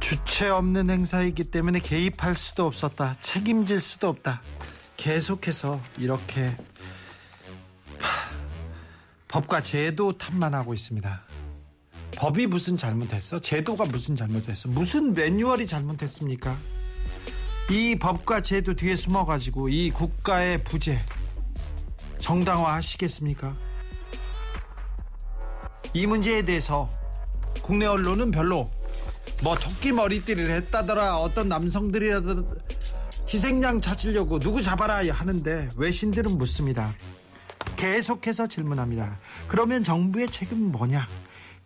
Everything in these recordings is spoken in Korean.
주체 없는 행사이기 때문에 개입할 수도 없었다. 책임질 수도 없다. 계속해서 이렇게 파, 법과 제도 탓만 하고 있습니다. 법이 무슨 잘못했어? 제도가 무슨 잘못했어? 무슨 매뉴얼이 잘못했습니까? 이 법과 제도 뒤에 숨어가지고 이 국가의 부재 정당화 하시겠습니까? 이 문제에 대해서 국내 언론은 별로 뭐 토끼 머리띠를 했다더라 어떤 남성들이라도 희생양 찾으려고 누구 잡아라 하는데 외신들은 묻습니다. 계속해서 질문합니다. 그러면 정부의 책임은 뭐냐?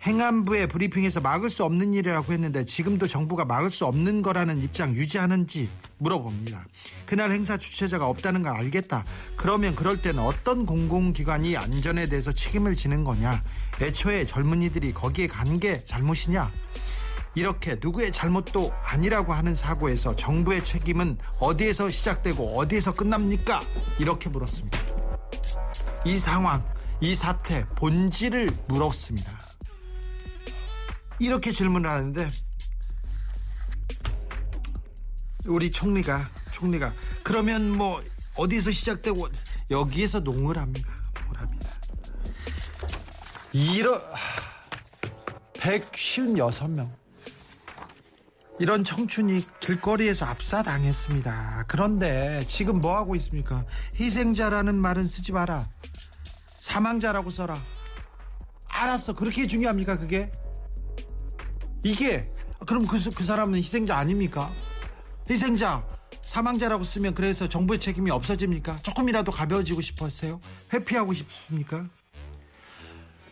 행안부의 브리핑에서 막을 수 없는 일이라고 했는데 지금도 정부가 막을 수 없는 거라는 입장 유지하는지 물어봅니다. 그날 행사 주최자가 없다는 걸 알겠다. 그러면 그럴 때는 어떤 공공기관이 안전에 대해서 책임을 지는 거냐? 애초에 젊은이들이 거기에 간 게 잘못이냐? 이렇게 누구의 잘못도 아니라고 하는 사고에서 정부의 책임은 어디에서 시작되고 어디에서 끝납니까? 이렇게 물었습니다. 이 상황, 이 사태 본질을 물었습니다. 이렇게 질문을 하는데 우리 총리가 총리가 그러면 뭐 어디에서 시작되고 여기에서 농을 합니다. 농을 합니다. 이러 156명 이런 청춘이 길거리에서 압사당했습니다. 그런데 지금 뭐 하고 있습니까? 희생자라는 말은 쓰지 마라. 사망자라고 써라. 알았어. 그렇게 중요합니까? 그게? 이게 그럼 그, 그 사람은 희생자 아닙니까? 희생자 사망자라고 쓰면 그래서 정부의 책임이 없어집니까? 조금이라도 가벼워지고 싶었어요? 회피하고 싶습니까?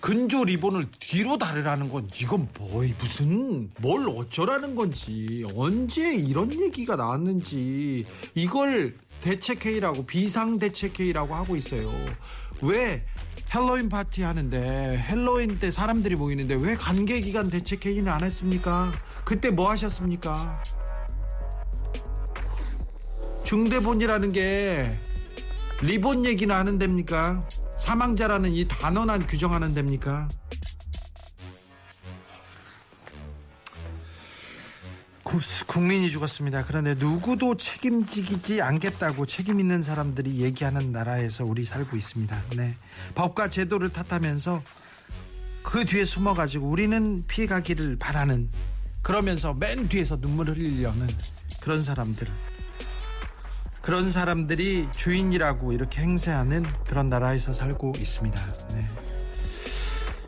근조 리본을 뒤로 다르라는 건 이건 뭐 무슨 뭘 어쩌라는 건지 언제 이런 얘기가 나왔는지 이걸 대책회의라고 비상대책회의라고 하고 있어요. 왜 헬로윈 파티 하는데 헬로윈 때 사람들이 모이는데 왜 관계기관 대책 회의는 안 했습니까? 그때 뭐 하셨습니까? 중대본이라는 게 리본 얘기나 하면 됩니까? 사망자라는 이 단어만 규정하면 됩니까? 국민이 죽었습니다. 그런데 누구도 책임지지 않겠다고 책임 있는 사람들이 얘기하는 나라에서 우리 살고 있습니다. 네. 법과 제도를 탓하면서 그 뒤에 숨어가지고 우리는 피해가기를 바라는 그러면서 맨 뒤에서 눈물을 흘리려는 그런 사람들 그런 사람들이 주인이라고 이렇게 행세하는 그런 나라에서 살고 있습니다. 네.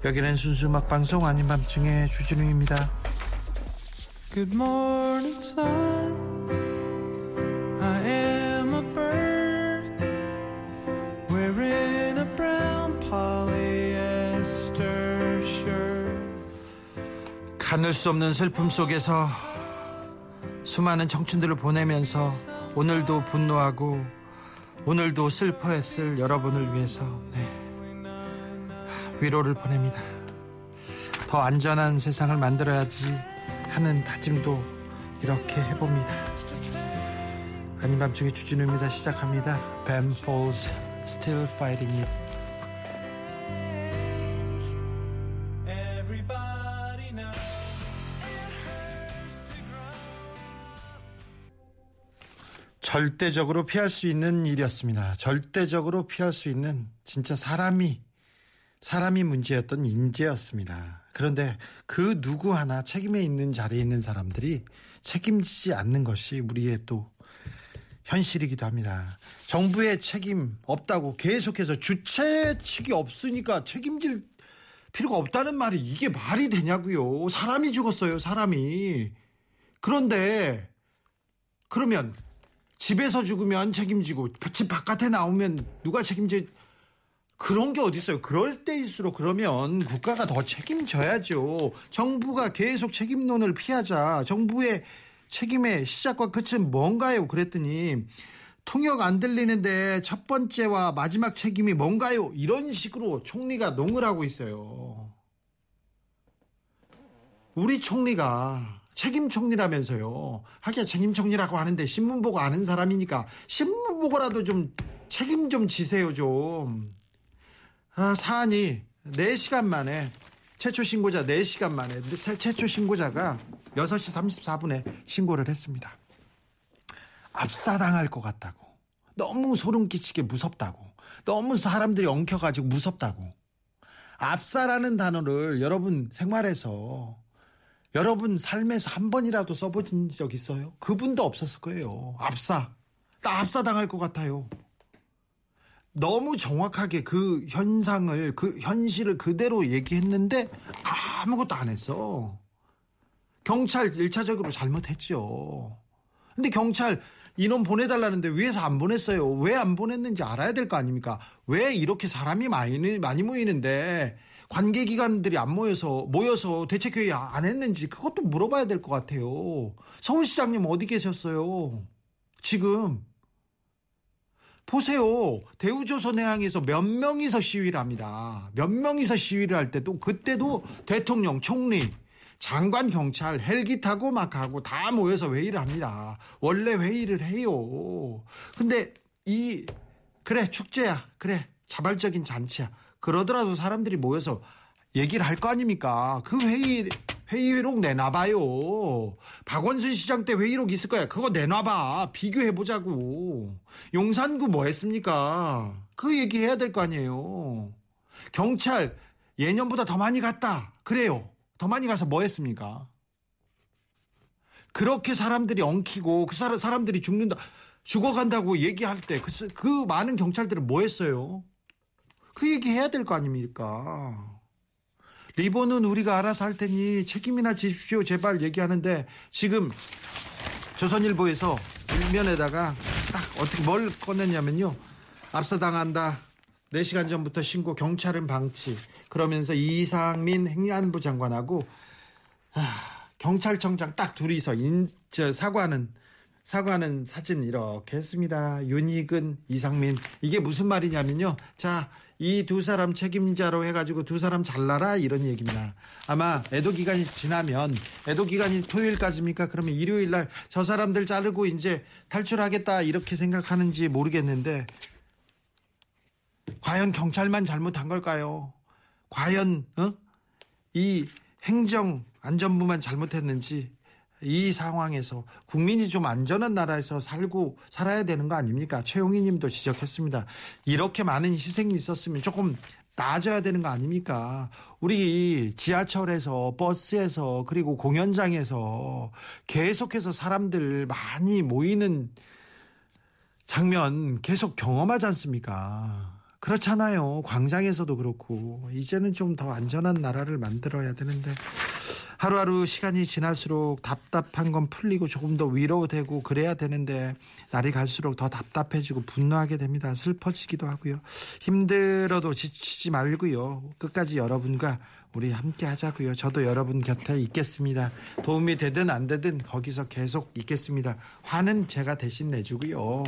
여기는 순수 음악 방송 아닌 밤중에 주진우입니다. Good morning, sun. I am a bird wearing a brown polyester shirt. 가눌 수 없는 슬픔 속에서 수많은 청춘들을 보내면서 오늘도 분노하고 오늘도 슬퍼했을 여러분을 위해서 네. 위로를 보냅니다. 더 안전한 세상을 만들어야지 하는 다짐도 이렇게 해봅니다. 아닌 밤중에 주진우입니다. 시작합니다. Ben Folds Still Fighting It. 절대적으로 피할 수 있는 일이었습니다. 절대적으로 피할 수 있는 진짜 사람이 사람이 문제였던 인재였습니다. 그런데 그 누구 하나 책임에 있는 자리에 있는 사람들이 책임지지 않는 것이 우리의 또 현실이기도 합니다. 정부의 책임 없다고 계속해서 주체 측이 없으니까 책임질 필요가 없다는 말이 이게 말이 되냐고요. 사람이 죽었어요, 사람이. 그런데 그러면 집에서 죽으면 책임지고 집 바깥에 나오면 누가 책임지 그런 게 어디 있어요? 그럴 때일수록 그러면 국가가 더 책임져야죠. 정부가 계속 책임론을 피하자. 정부의 책임의 시작과 끝은 뭔가요? 그랬더니 통역 안 들리는데 첫 번째와 마지막 책임이 뭔가요? 이런 식으로 총리가 농을 하고 있어요. 우리 총리가 책임 총리라면서요. 하기야 책임 총리라고 하는데 신문 보고 아는 사람이니까 신문 보고라도 좀 책임 좀 지세요 좀. 아, 사안이 4시간 만에 최초 신고자 4시간 만에 최초 신고자가 6시 34분에 신고를 했습니다. 압사당할 것 같다고. 너무 소름 끼치게 무섭다고. 너무 사람들이 엉켜가지고 무섭다고. 압사라는 단어를 여러분 생활에서 여러분 삶에서 한 번이라도 써보신 적 있어요? 그분도 없었을 거예요. 압사. 나 압사당할 것 같아요. 너무 정확하게 그 현상을, 그 현실을 그대로 얘기했는데 아무것도 안 했어. 경찰 1차적으로 잘못했죠. 근데 경찰 인원 보내달라는데 위에서 안 보냈어요. 왜 안 보냈는지 알아야 될 거 아닙니까? 왜 이렇게 사람이 많이, 많이 모이는데 관계기관들이 안 모여서, 모여서 대책회의 안 했는지 그것도 물어봐야 될 것 같아요. 서울시장님 어디 계셨어요? 지금. 보세요. 대우조선해양에서 몇 명이서 시위를 합니다. 몇 명이서 시위를 할 때도 그때도 대통령, 총리, 장관 경찰 헬기 타고 막 가고 다 모여서 회의를 합니다. 원래 회의를 해요. 근데 이 그래 축제야. 그래 자발적인 잔치야. 그러더라도 사람들이 모여서 얘기를 할 거 아닙니까? 그 회의 회의록 내놔봐요. 박원순 시장 때 회의록 있을 거야. 그거 내놔봐. 비교해보자고. 용산구 뭐 했습니까? 그 얘기 해야 될 거 아니에요. 경찰 예년보다 더 많이 갔다. 그래요. 더 많이 가서 뭐 했습니까? 그렇게 사람들이 엉키고 그 사람, 사람들이 죽는다, 죽어간다고 얘기할 때 그, 그 많은 경찰들은 뭐 했어요? 그 얘기 해야 될 거 아닙니까? 리본은 우리가 알아서 할 테니 책임이나 지십시오 제발 얘기하는데 지금 조선일보에서 일면에다가 딱 어떻게 뭘 꺼냈냐면요. 압사당한다. 4시간 전부터 신고 경찰은 방치. 그러면서 이상민 행안부 장관하고 아, 경찰청장 딱 둘이서 인, 저, 사과는 사과는 사진 이렇게 했습니다. 윤익은 이상민 이게 무슨 말이냐면요. 자, 이 두 사람 책임자로 해가지고 두 사람 잘라라 이런 얘기입니다. 아마 애도 기간이 지나면 애도 기간이 토요일까지입니까? 그러면 일요일 날 저 사람들 자르고 이제 탈출하겠다 이렇게 생각하는지 모르겠는데 과연 경찰만 잘못한 걸까요? 과연 어? 이 행정 안전부만 잘못했는지 이 상황에서 국민이 좀 안전한 나라에서 살고 살아야 되는 거 아닙니까? 최용희 님도 지적했습니다. 이렇게 많은 희생이 있었으면 조금 나아져야 되는 거 아닙니까? 우리 지하철에서 버스에서 그리고 공연장에서 계속해서 사람들 많이 모이는 장면 계속 경험하지 않습니까? 그렇잖아요. 광장에서도 그렇고 이제는 좀 더 안전한 나라를 만들어야 되는데 하루하루 시간이 지날수록 답답한 건 풀리고 조금 더 위로되고 그래야 되는데 날이 갈수록 더 답답해지고 분노하게 됩니다. 슬퍼지기도 하고요. 힘들어도 지치지 말고요. 끝까지 여러분과 우리 함께 하자고요. 저도 여러분 곁에 있겠습니다. 도움이 되든 안 되든 거기서 계속 있겠습니다. 화는 제가 대신 내주고요.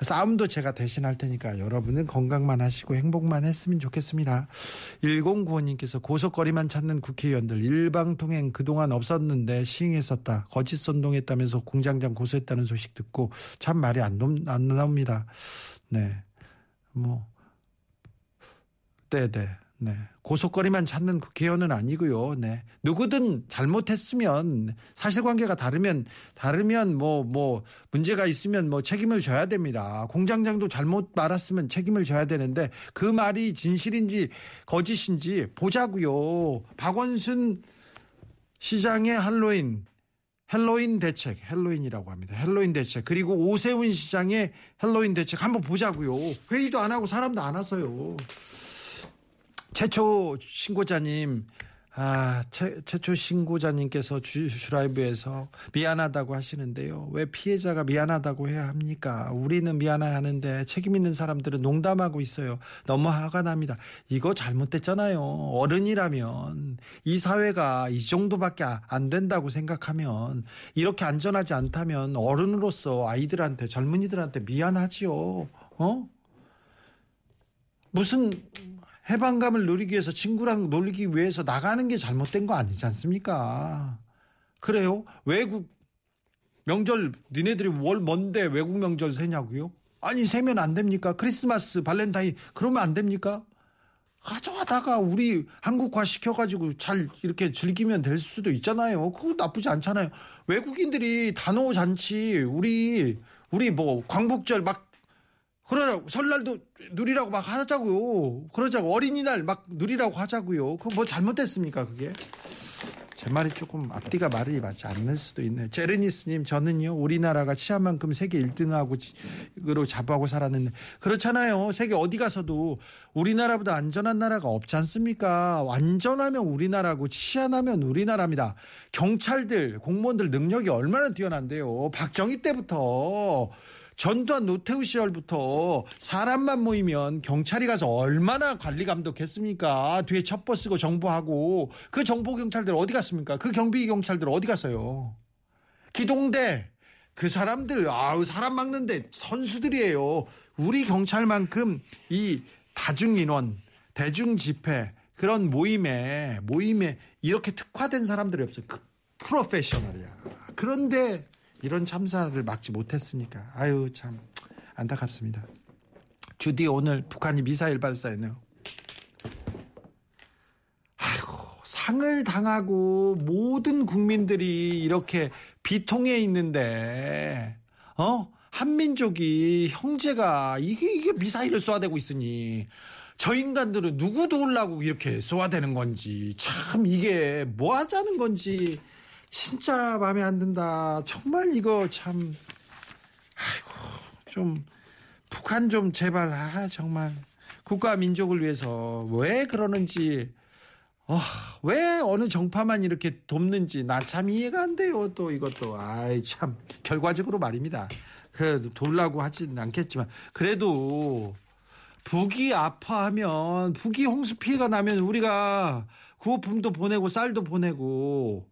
싸움도 제가 대신 할 테니까 여러분은 건강만 하시고 행복만 했으면 좋겠습니다. 1095님께서 고속거리만 찾는 국회의원들 일방통행 그동안 없었는데 시행했었다. 거짓 선동했다면서 공장장 고소했다는 소식 듣고 참 말이 안, 안 나옵니다. 네. 뭐. 네네. 네. 네. 고속거리만 찾는 국회의원은 아니고요. 네. 누구든 잘못했으면 사실관계가 다르면 다르면 뭐뭐 뭐 문제가 있으면 뭐 책임을 져야 됩니다. 공장장도 잘못 말았으면 책임을 져야 되는데 그 말이 진실인지 거짓인지 보자고요. 박원순 시장의 할로윈 헬로윈 대책, 헬로윈이라고 합니다. 헬로윈 대책. 그리고 오세훈 시장의 헬로윈 대책 한번 보자고요. 회의도 안 하고 사람도 안 와서요. 최초 신고자님 아, 최, 최초 신고자님께서 주, 슈라이브에서 미안하다고 하시는데요. 왜 피해자가 미안하다고 해야 합니까? 우리는 미안해하는데 책임 있는 사람들은 농담하고 있어요. 너무 화가 납니다. 이거 잘못됐잖아요. 어른이라면 이 사회가 이 정도밖에 안 된다고 생각하면 이렇게 안전하지 않다면 어른으로서 아이들한테 젊은이들한테 미안하지요. 어? 무슨 해방감을 누리기 위해서 친구랑 놀기 위해서 나가는 게 잘못된 거 아니지 않습니까? 그래요? 외국 명절 니네들이 월 뭔데 외국 명절 세냐고요? 아니 세면 안 됩니까? 크리스마스, 발렌타인 그러면 안 됩니까? 가져가다가 우리 한국화 시켜가지고 잘 이렇게 즐기면 될 수도 있잖아요. 그거 나쁘지 않잖아요. 외국인들이 단오 잔치 우리 우리 뭐 광복절 막 그러자 설날도 누리라고 막 하자고요. 그러자고 어린이날 막 누리라고 하자고요. 그거 뭐 잘못됐습니까 그게? 제 말이 조금 앞뒤가 말이 맞지 않을 수도 있네요. 제르니스님 저는요 우리나라가 치안만큼 세계 1등하고로 자부하고 살았는데 그렇잖아요. 세계 어디 가서도 우리나라보다 안전한 나라가 없지 않습니까? 완전하면 우리나라고 치안하면 우리나라입니다. 경찰들 공무원들 능력이 얼마나 뛰어난데요. 박정희 때부터 전두환 노태우 시절부터 사람만 모이면 경찰이 가서 얼마나 관리 감독했습니까? 뒤에 첩보 쓰고 정보하고 그 정보 경찰들 어디 갔습니까? 그 경비 경찰들 어디 갔어요? 기동대 그 사람들 아우 사람 막는데 선수들이에요. 우리 경찰만큼 이 다중 인원, 대중 집회 그런 모임에 모임에 이렇게 특화된 사람들이 없어요. 그 프로페셔널이야. 그런데 이런 참사를 막지 못했으니까 아유 참 안타깝습니다. 주디 오늘 북한이 미사일 발사했네요. 아이고 상을 당하고 모든 국민들이 이렇게 비통해 있는데 어 한민족이 형제가 이게 이게 미사일을 쏘아대고 있으니 저 인간들은 누구 도우려고 이렇게 쏘아대는 건지 참 이게 뭐 하자는 건지 진짜 마음에 안 든다. 정말 이거 참, 아이고, 좀, 북한 좀 제발, 아, 정말. 국가 민족을 위해서 왜 그러는지, 어, 왜 어느 정파만 이렇게 돕는지 나 참 이해가 안 돼요. 또 이것도, 아이, 참, 결과적으로 말입니다. 그, 돌라고 하진 않겠지만, 그래도, 북이 아파하면, 북이 홍수 피해가 나면 우리가 구호품도 보내고 쌀도 보내고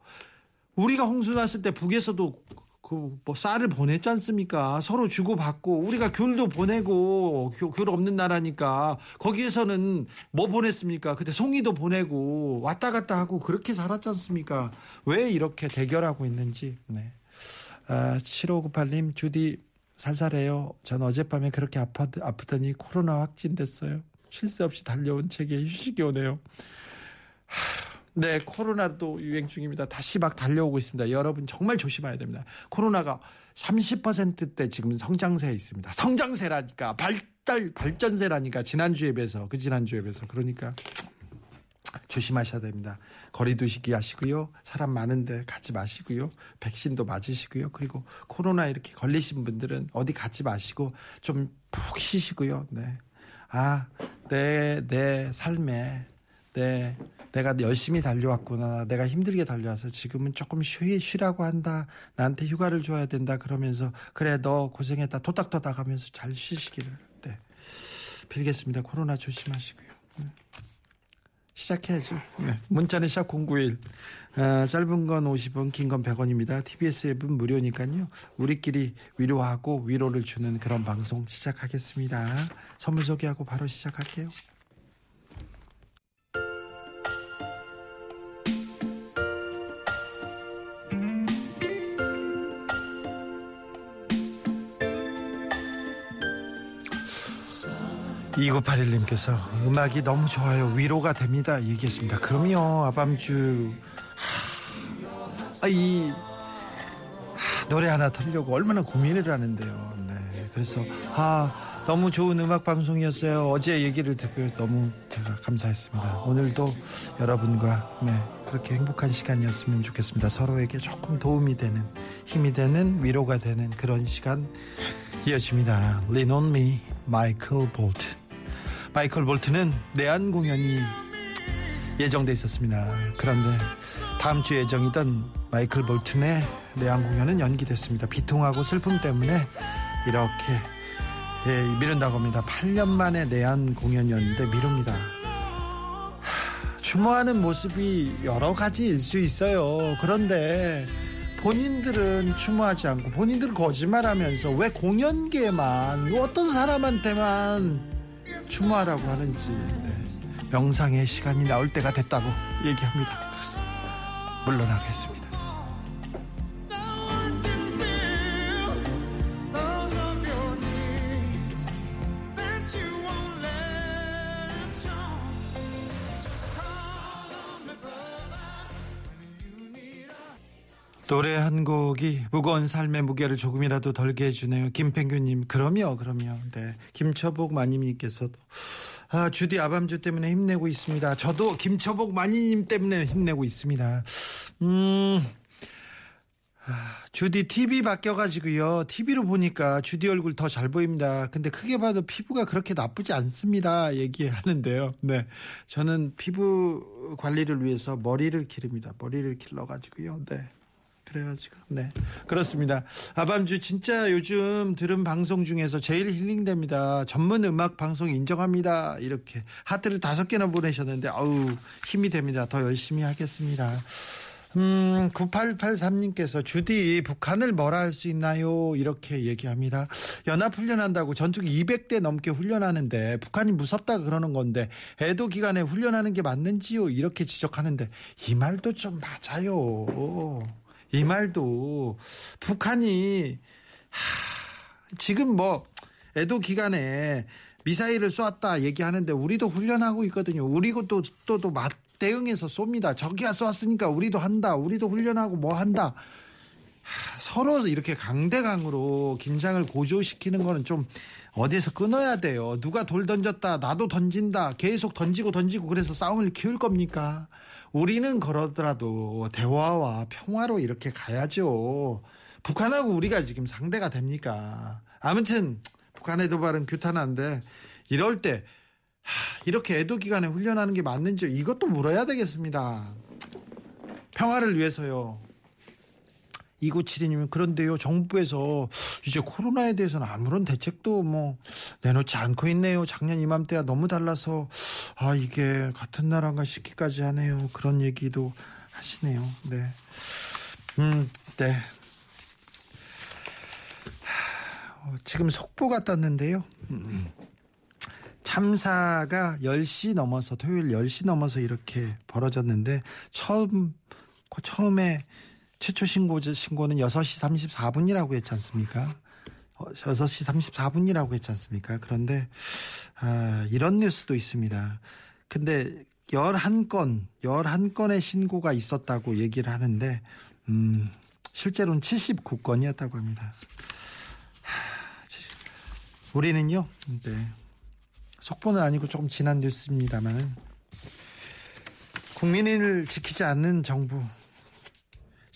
우리가 홍수 났을 때 북에서도 그뭐 쌀을 보냈지 않습니까? 서로 주고 받고 우리가 귤도 보내고 귤 없는 나라니까 거기에서는 뭐 보냈습니까? 그때 송이도 보내고 왔다 갔다 하고 그렇게 살았지 않습니까? 왜 이렇게 대결하고 있는지. 네. 아, 7598님 주디 살살해요. 전 어젯밤에 그렇게 아파, 아프더니 코로나 확진됐어요. 쉴 새 없이 달려온 책에 휴식이 오네요. 하, 네, 코로나도 유행 중입니다. 다시 막 달려오고 있습니다. 여러분 정말 조심해야 됩니다. 코로나가 30%대 지금 성장세에 있습니다. 성장세라니까 발달 발전세라니까 지난주에 비해서 그 지난주에 비해서 그러니까 조심하셔야 됩니다. 거리 두시기 하시고요. 사람 많은데 가지 마시고요. 백신도 맞으시고요. 그리고 코로나 이렇게 걸리신 분들은 어디 가지 마시고 좀 푹 쉬시고요. 네. 아, 내, 내 삶에, 내 내가 열심히 달려왔구나. 내가 힘들게 달려와서 지금은 조금 쉬, 쉬라고 한다. 나한테 휴가를 줘야 된다. 그러면서 그래 너 고생했다. 토닥토닥 하면서 잘 쉬시기를. 네. 빌겠습니다. 코로나 조심하시고요. 네. 시작해야죠. 네. 문자는 샵 091. 어, 짧은 건 50원, 긴 건 100원입니다. TBS 앱은 무료니까요. 우리끼리 위로하고 위로를 주는 그런 방송 시작하겠습니다. 선물 소개하고 바로 시작할게요. 이구팔일님께서 음악이 너무 좋아요. 위로가 됩니다. 얘기했습니다. 그럼요. 아밤주. 아, 이 하, 노래 하나 틀려고 얼마나 고민을 하는데요. 네. 그래서 아 너무 좋은 음악 방송이었어요. 어제 얘기를 듣고 너무 제가 감사했습니다. 오늘도 여러분과 네, 그렇게 행복한 시간이었으면 좋겠습니다. 서로에게 조금 도움이 되는 힘이 되는 위로가 되는 그런 시간 이어집니다. Lean on me, 볼튼. 마이클 볼트는 내한 공연이 예정돼 있었습니다. 그런데 다음 주 예정이던 마이클 볼튼의 내한 공연은 연기됐습니다. 비통하고 슬픔 때문에 이렇게 예, 미룬다고 합니다. 8년 만에 내한 공연이었는데 미룹니다. 추모하는 모습이 여러 가지일 수 있어요. 그런데 본인들은 추모하지 않고 본인들은 거짓말하면서 왜 공연계만 어떤 사람한테만 추모하라고 하는지 네. 명상의 시간이 나올 때가 됐다고 얘기합니다. 물러나겠습니다. 노래 한 곡이 무거운 삶의 무게를 조금이라도 덜게 해주네요. 김팽규님, 그럼요, 그럼요. 네. 김처복 마님님께서도, 아, 주디 아밤주 때문에 힘내고 있습니다. 저도 김처복 마님님 때문에 힘내고 있습니다. 음, 아, 주디 TV 바뀌어가지고요. TV로 보니까 주디 얼굴 더 잘 보입니다. 근데 크게 봐도 피부가 그렇게 나쁘지 않습니다. 얘기하는데요. 네. 저는 피부 관리를 위해서 머리를 기릅니다. 머리를 길러가지고요. 네. 그래가지고 네 그렇습니다. 아밤주 진짜 요즘 들은 방송 중에서 제일 힐링됩니다. 전문 음악 방송 인정합니다. 이렇게 하트를 다섯 개나 보내셨는데 아우 힘이 됩니다. 더 열심히 하겠습니다. 음, 9883님께서 주디 북한을 뭐라 할 수 있나요? 이렇게 얘기합니다. 연합 훈련한다고 전투기 200대 넘게 훈련하는데 북한이 무섭다 그러는 건데 애도 기간에 훈련하는 게 맞는지요? 이렇게 지적하는데 이 말도 좀 맞아요. 이 말도 북한이 하, 지금 뭐 애도 기간에 미사일을 쏘았다 얘기하는데 우리도 훈련하고 있거든요. 우리도 또또또 맞대응해서 쏩니다. 저기가 쏘았으니까 우리도 한다. 우리도 훈련하고 뭐 한다. 하, 서로 이렇게 강대강으로 긴장을 고조시키는 거는 좀 어디에서 끊어야 돼요. 누가 돌 던졌다. 나도 던진다. 계속 던지고 던지고 그래서 싸움을 키울 겁니까? 우리는 그러더라도 대화와 평화로 이렇게 가야죠. 북한하고 우리가 지금 상대가 됩니까? 아무튼 북한의 도발은 규탄한데 이럴 때 이렇게 애도 기간에 훈련하는 게 맞는지 이것도 물어야 되겠습니다. 평화를 위해서요. 2972님, 그런데요, 정부에서 이제 코로나에 대해서는 아무런 대책도 뭐 내놓지 않고 있네요. 작년 이맘때와 너무 달라서, 아, 이게 같은 나라인가 싶기까지 하네요. 그런 얘기도 하시네요. 네. 음, 네. 어, 지금 속보가 떴는데요. 참사가 10시 넘어서, 토요일 10시 넘어서 이렇게 벌어졌는데, 처음, 처음에 최초 신고, 신고는 6시 34분이라고 했지 않습니까? 6시 어, 34분이라고 했지 않습니까? 그런데, 아, 이런 뉴스도 있습니다. 근데 11건, 11건의 신고가 있었다고 얘기를 하는데, 음, 실제로는 79건이었다고 합니다. 우리는요, 네. 속보는 아니고 조금 지난 뉴스입니다만, 국민을 지키지 않는 정부,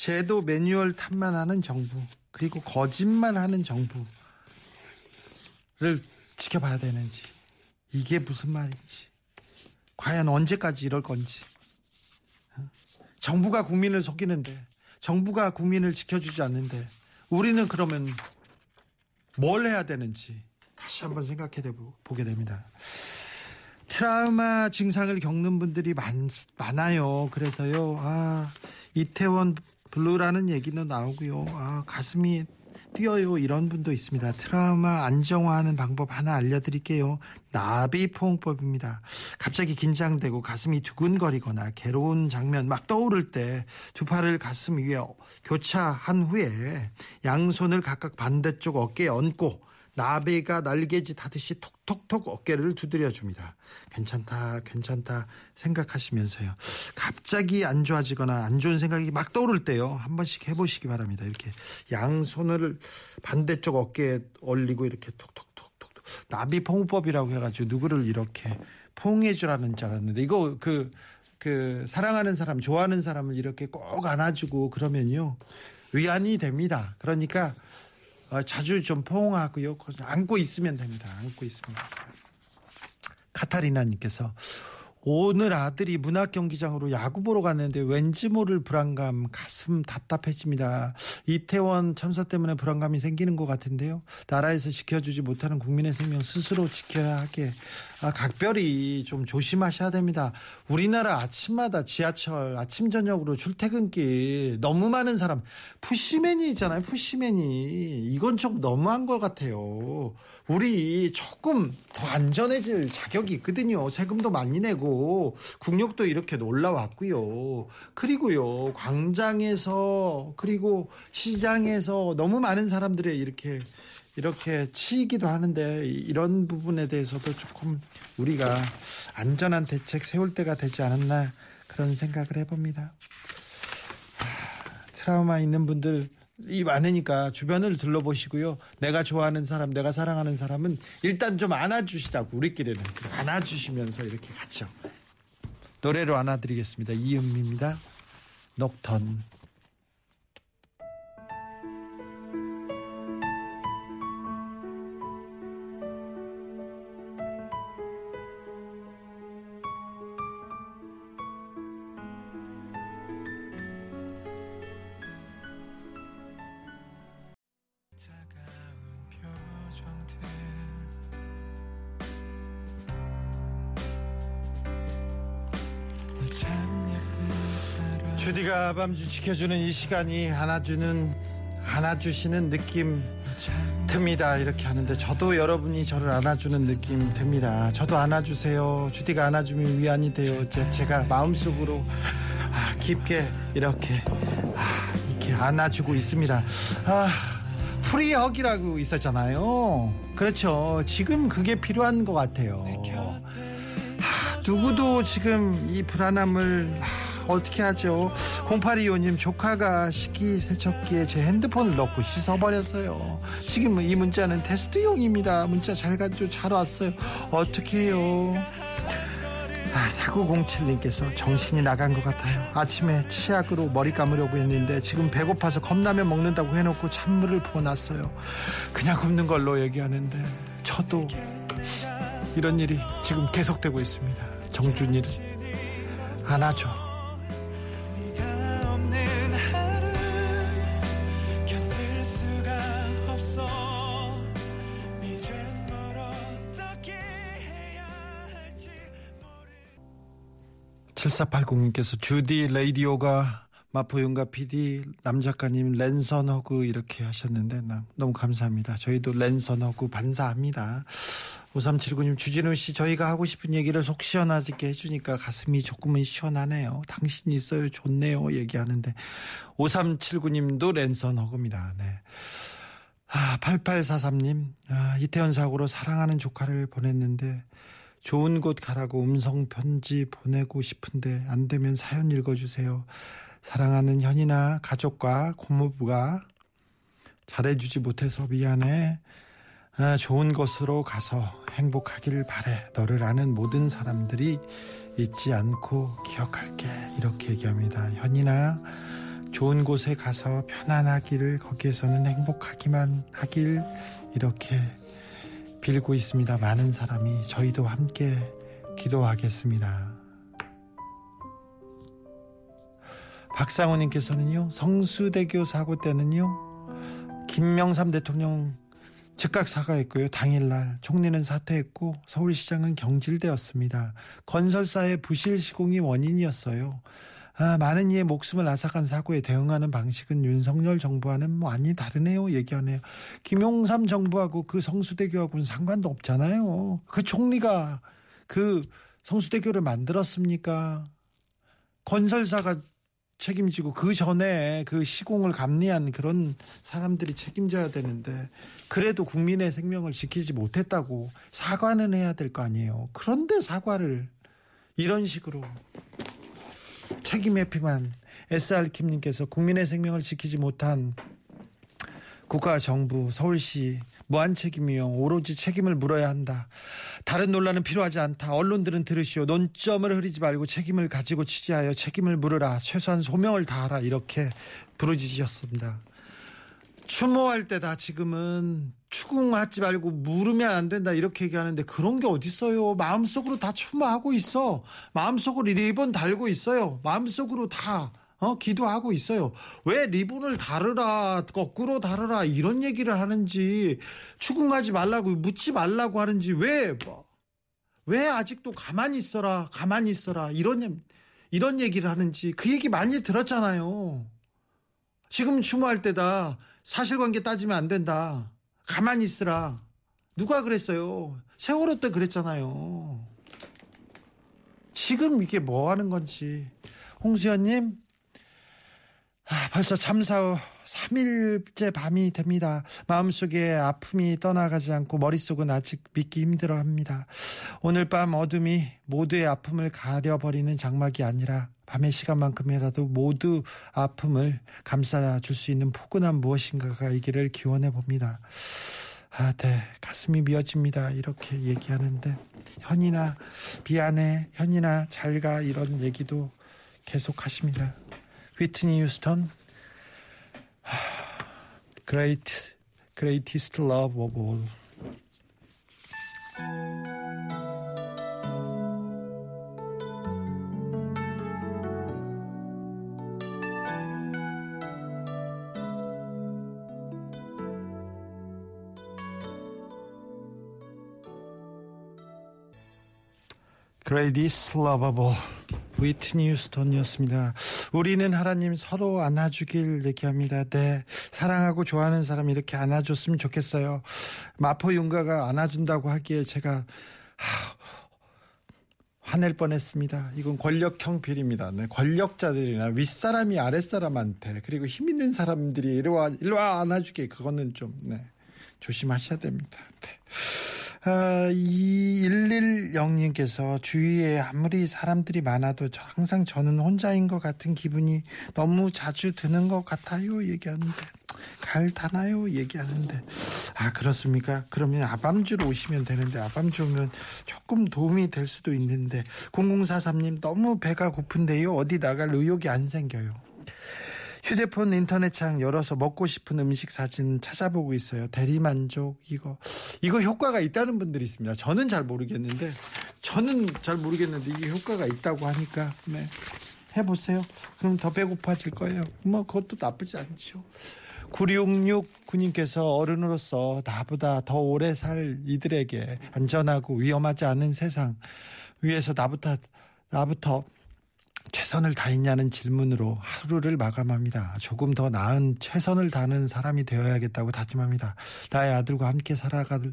제도 매뉴얼 탓만 하는 정부 그리고 거짓말하는 정부를 지켜봐야 되는지 이게 무슨 말인지 과연 언제까지 이럴 건지 정부가 국민을 속이는데 정부가 국민을 지켜주지 않는데 우리는 그러면 뭘 해야 되는지 다시 한번 생각해 보게 됩니다. 트라우마 증상을 겪는 분들이 많, 많아요. 그래서요, 아, 이태원 블루라는 얘기도 나오고요. 아, 가슴이 뛰어요. 이런 분도 있습니다. 트라우마 안정화하는 방법 하나 알려드릴게요. 나비포옹법입니다. 갑자기 긴장되고 가슴이 두근거리거나 괴로운 장면 막 떠오를 때 두 팔을 가슴 위에 교차한 후에 양손을 각각 반대쪽 어깨에 얹고 나비가 날개짓 하듯이 톡톡톡 어깨를 두드려 줍니다. 괜찮다, 괜찮다 생각하시면서요. 갑자기 안 좋아지거나 안 좋은 생각이 막 떠오를 때요. 한 번씩 해보시기 바랍니다. 이렇게 양손을 반대쪽 어깨에 올리고 이렇게 톡톡톡톡 나비 포옹법이라고 해가지고 누구를 이렇게 포옹해 주라는 줄 알았는데 이거 그, 그 사랑하는 사람, 좋아하는 사람을 이렇게 꼭 안아주고 그러면요. 위안이 됩니다. 그러니까 어, 자주 좀 포옹하고요. 안고 있으면 됩니다. 안고 있으면. 카타리나님께서 오늘 아들이 문학 경기장으로 야구 보러 갔는데 왠지 모를 불안감, 가슴 답답해집니다. 이태원 참사 때문에 불안감이 생기는 것 같은데요. 나라에서 지켜주지 못하는 국민의 생명 스스로 지켜야 하게 아, 각별히 좀 조심하셔야 됩니다. 우리나라 아침마다 지하철 아침 저녁으로 출퇴근길 너무 많은 사람 푸시맨이 있잖아요. 푸시맨이 이건 좀 너무한 것 같아요. 우리 조금 더 안전해질 자격이 있거든요. 세금도 많이 내고 국력도 이렇게 올라왔고요. 그리고요 광장에서 그리고 시장에서 너무 많은 사람들의 이렇게 이렇게 치이기도 하는데 이런 부분에 대해서도 조금 우리가 안전한 대책 세울 때가 되지 않았나 그런 생각을 해봅니다. 트라우마 있는 분들 이 많으니까 주변을 둘러보시고요. 내가 좋아하는 사람, 내가 사랑하는 사람은 일단 좀 안아주시다고 우리끼리는 안아주시면서 이렇게 같이 노래로 안아드리겠습니다. 이은미입니다. 녹턴. 주디가 밤주 지켜주는 이 시간이 안아주는 안아주시는 느낌 듭니다. 이렇게 하는데 저도 여러분이 저를 안아주는 느낌 듭니다. 저도 안아주세요. 주디가 안아주면 위안이 돼요. 제, 가 마음속으로 아, 깊게 이렇게 아, 이렇게 안아주고 있습니다. 아, 프리허기라고 있었잖아요. 그렇죠. 지금 그게 필요한 것 같아요. 아, 누구도 지금 이 불안함을 어떻게 하죠? 0825님 조카가 식기세척기에 제 핸드폰을 넣고 씻어버렸어요. 지금 이 문자는 테스트용입니다. 문자 잘 가죠? 잘 왔어요. 어떻게 해요? 아, 4907님께서 정신이 나간 것 같아요. 아침에 치약으로 머리 감으려고 했는데 지금 배고파서 컵라면 먹는다고 해놓고 찬물을 부어놨어요. 그냥 굽는 걸로 얘기하는데 저도 이런 일이 지금 계속되고 있습니다. 정준일 안아줘. (7480님께서) 주디 레이디오가 마포윤가 PD 남 작가님 랜선 허그 이렇게 하셨는데 너무 감사합니다. 저희도 랜선 허그 반사합니다. 5379님 주진우 씨 저희가 하고 싶은 얘기를 속 시원하게 해주니까 가슴이 조금은 시원하네요. 당신 있어요 좋네요 얘기하는데 5379님도 랜선 허그입니다. 네. 아, 8843님 아, 이태원 사고로 사랑하는 조카를 보냈는데 좋은 곳 가라고 음성 편지 보내고 싶은데 안 되면 사연 읽어주세요. 사랑하는 현이나 가족과 고모부가 잘해주지 못해서 미안해. 아, 좋은 곳으로 가서 행복하기를 바래. 너를 아는 모든 사람들이 잊지 않고 기억할게. 이렇게 얘기합니다. 현이나 좋은 곳에 가서 편안하기를 거기에서는 행복하기만 하길 이렇게 빌고 있습니다. 많은 사람이 저희도 함께 기도하겠습니다. 박상호님께서는요, 성수대교 사고 때는요, 김명삼 대통령 즉각 사과했고요. 당일날 총리는 사퇴했고 서울시장은 경질되었습니다. 건설사의 부실 시공이 원인이었어요. 아, 많은 이의 목숨을 앗아간 사고에 대응하는 방식은 윤석열 정부와는 많이 다르네요. 얘기하네요. 김용삼 정부하고 그 성수대교하고는 상관도 없잖아요. 그 총리가 그 성수대교를 만들었습니까? 건설사가 책임지고 그 전에 그 시공을 감리한 그런 사람들이 책임져야 되는데 그래도 국민의 생명을 지키지 못했다고 사과는 해야 될 거 아니에요. 그런데 사과를 이런 식으로 책임 회피만 SR킴님께서 국민의 생명을 지키지 못한 국가 정부 서울시 무한 책임이요. 오로지 책임을 물어야 한다. 다른 논란은 필요하지 않다. 언론들은 들으시오. 논점을 흐리지 말고 책임을 가지고 취재하여 책임을 물으라. 최소한 소명을 다하라. 이렇게 부르짖으셨습니다. 추모할 때다 지금은 추궁하지 말고 물으면 안 된다 이렇게 얘기하는데 그런 게 어딨어요. 마음속으로 다 추모하고 있어. 마음속으로 리본 달고 있어요. 마음속으로 다 어, 기도하고 있어요. 왜 리본을 다르라, 거꾸로 다르라, 이런 얘기를 하는지, 추궁하지 말라고, 묻지 말라고 하는지, 왜, 뭐, 왜 아직도 가만히 있어라, 가만히 있어라, 이런, 이런 얘기를 하는지, 그 얘기 많이 들었잖아요. 지금 추모할 때다. 사실관계 따지면 안 된다. 가만히 있으라. 누가 그랬어요? 세월호 때 그랬잖아요. 지금 이게 뭐 하는 건지. 홍수연님, 아, 벌써 참사 후 3일째 밤이 됩니다. 마음속에 아픔이 떠나가지 않고 머릿속은 아직 믿기 힘들어 합니다. 오늘 밤 어둠이 모두의 아픔을 가려버리는 장막이 아니라 밤의 시간만큼이라도 모두 아픔을 감싸줄 수 있는 포근한 무엇인가가 이기를 기원해 봅니다. 아, 네. 가슴이 미어집니다. 이렇게 얘기하는데, 현이나, 미안해. 현이나, 잘 가. 이런 얘기도 계속 하십니다. 위트니 휴스턴, Great, greatest love of all. Of all. 위트니 휴스턴이었습니다. 우리는 하나님 서로 안아주길 얘기합니다. 네. 사랑하고 좋아하는 사람 이렇게 안아줬으면 좋겠어요. 마포 윤가가 안아준다고 하기에 제가, 하, 화낼 뻔했습니다. 이건 권력형 비리입니다. 네, 권력자들이나 윗사람이 아랫사람한테 그리고 힘 있는 사람들이 이리 와, 이리 와 안아주게 그거는 좀 네, 조심하셔야 됩니다. 네. 아, 이 110님께서 주위에 아무리 사람들이 많아도 항상 저는 혼자인 것 같은 기분이 너무 자주 드는 것 같아요. 얘기하는데. 가을 타나요? 얘기하는데. 아, 그렇습니까? 그러면 아밤주로 오시면 되는데, 아밤주 오면 조금 도움이 될 수도 있는데, 0043님 너무 배가 고픈데요. 어디 나갈 의욕이 안 생겨요. 휴대폰 인터넷 창 열어서 먹고 싶은 음식 사진 찾아보고 있어요. 대리만족 이거 이거 효과가 있다는 분들이 있습니다. 저는 잘 모르겠는데 저는 잘 모르겠는데 이게 효과가 있다고 하니까 네. 해보세요. 그럼 더 배고파질 거예요. 뭐 그것도 나쁘지 않죠. 9669님께서 어른으로서 나보다 더 오래 살 이들에게 안전하고 위험하지 않은 세상 위에서 나부터 나부터 최선을 다했냐는 질문으로 하루를 마감합니다. 조금 더 나은 최선을 다하는 사람이 되어야겠다고 다짐합니다. 나의 아들과 함께 살아갈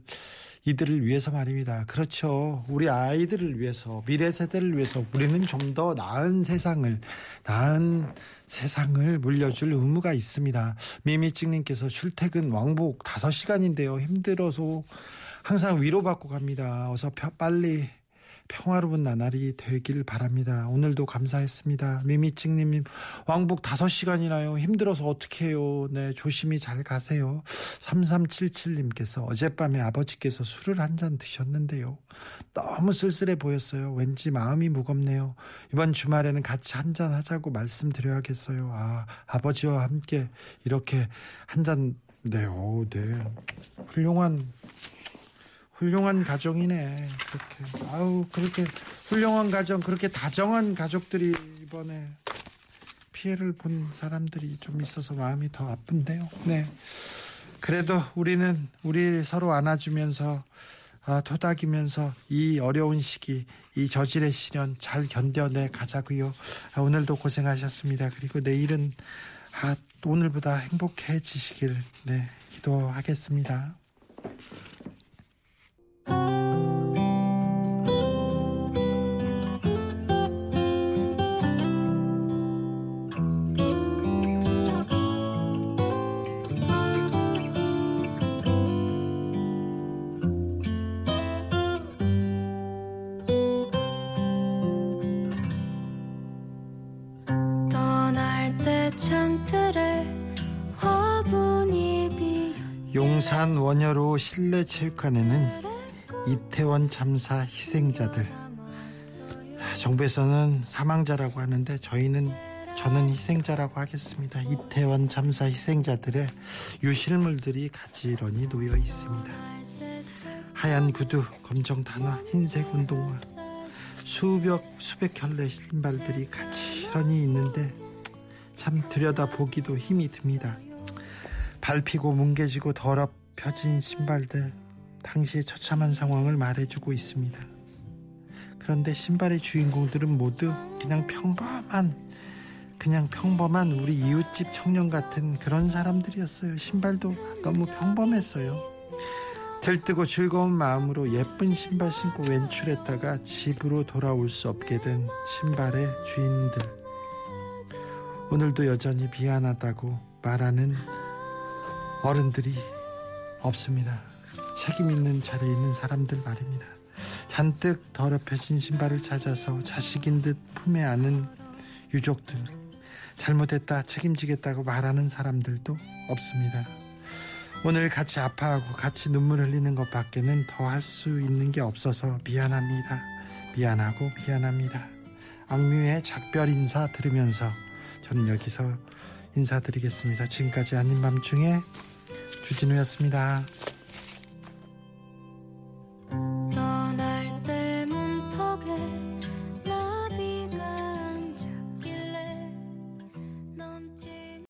이들을 위해서 말입니다. 그렇죠. 우리 아이들을 위해서, 미래 세대를 위해서 우리는 좀 더 나은 세상을, 나은 세상을 물려줄 의무가 있습니다. 미미찍님께서 출퇴근 왕복 5시간인데요. 힘들어서 항상 위로받고 갑니다. 어서 빨리 평화로운 나날이 되길 바랍니다. 오늘도 감사했습니다. 미미찍님 왕복 5시간이나요. 힘들어서 어떻게 해요. 네, 조심히 잘 가세요. 3377님께서 어젯밤에 아버지께서 술을 한 잔 드셨는데요. 너무 쓸쓸해 보였어요. 왠지 마음이 무겁네요. 이번 주말에는 같이 한 잔 하자고 말씀드려야겠어요. 아, 아버지와 함께 이렇게 한 잔, 네, 오, 네. 훌륭한 훌륭한 가정이네. 그렇게 아우 그렇게 훌륭한 가정 그렇게 다정한 가족들이 이번에 피해를 본 사람들이 좀 있어서 마음이 더 아픈데요. 네. 그래도 우리는 우리 서로 안아주면서 아, 토닥이면서 이 어려운 시기, 이 저질의 시련 잘 견뎌내 가자고요. 아, 오늘도 고생하셨습니다. 그리고 내일은 아, 오늘보다 행복해지시길 네, 기도하겠습니다. 용산 원여로 실내 체육관에는 이태원 참사 희생자들 정부에서는 사망자라고 하는데 저희는 저는 희생자라고 하겠습니다. 이태원 참사 희생자들의 유실물들이 가지런히 놓여 있습니다. 하얀 구두, 검정 단화, 흰색 운동화, 수백 수백 켤레 신발들이 가지런히 있는데 참 들여다 보기도 힘이 듭니다. 밟히고 뭉개지고 더럽 혀진 신발들 당시의 처참한 상황을 말해주고 있습니다. 그런데 신발의 주인공들은 모두 그냥 평범한 그냥 평범한 우리 이웃집 청년 같은 그런 사람들이었어요. 신발도 너무 평범했어요. 들뜨고 즐거운 마음으로 예쁜 신발 신고 외출했다가 집으로 돌아올 수 없게 된 신발의 주인들. 오늘도 여전히 미안하다고 말하는 어른들이 없습니다. 책임 있는 자리에 있는 사람들 말입니다. 잔뜩 더럽혀진 신발을 찾아서 자식인 듯 품에 안은 유족들. 잘못했다 책임지겠다고 말하는 사람들도 없습니다. 오늘 같이 아파하고 같이 눈물 흘리는 것밖에는 더 할 수 있는 게 없어서 미안합니다. 미안하고 미안합니다. 악뮤의 작별 인사 들으면서 저는 여기서 인사드리겠습니다. 지금까지 아닌 밤중에 주진우였습니다.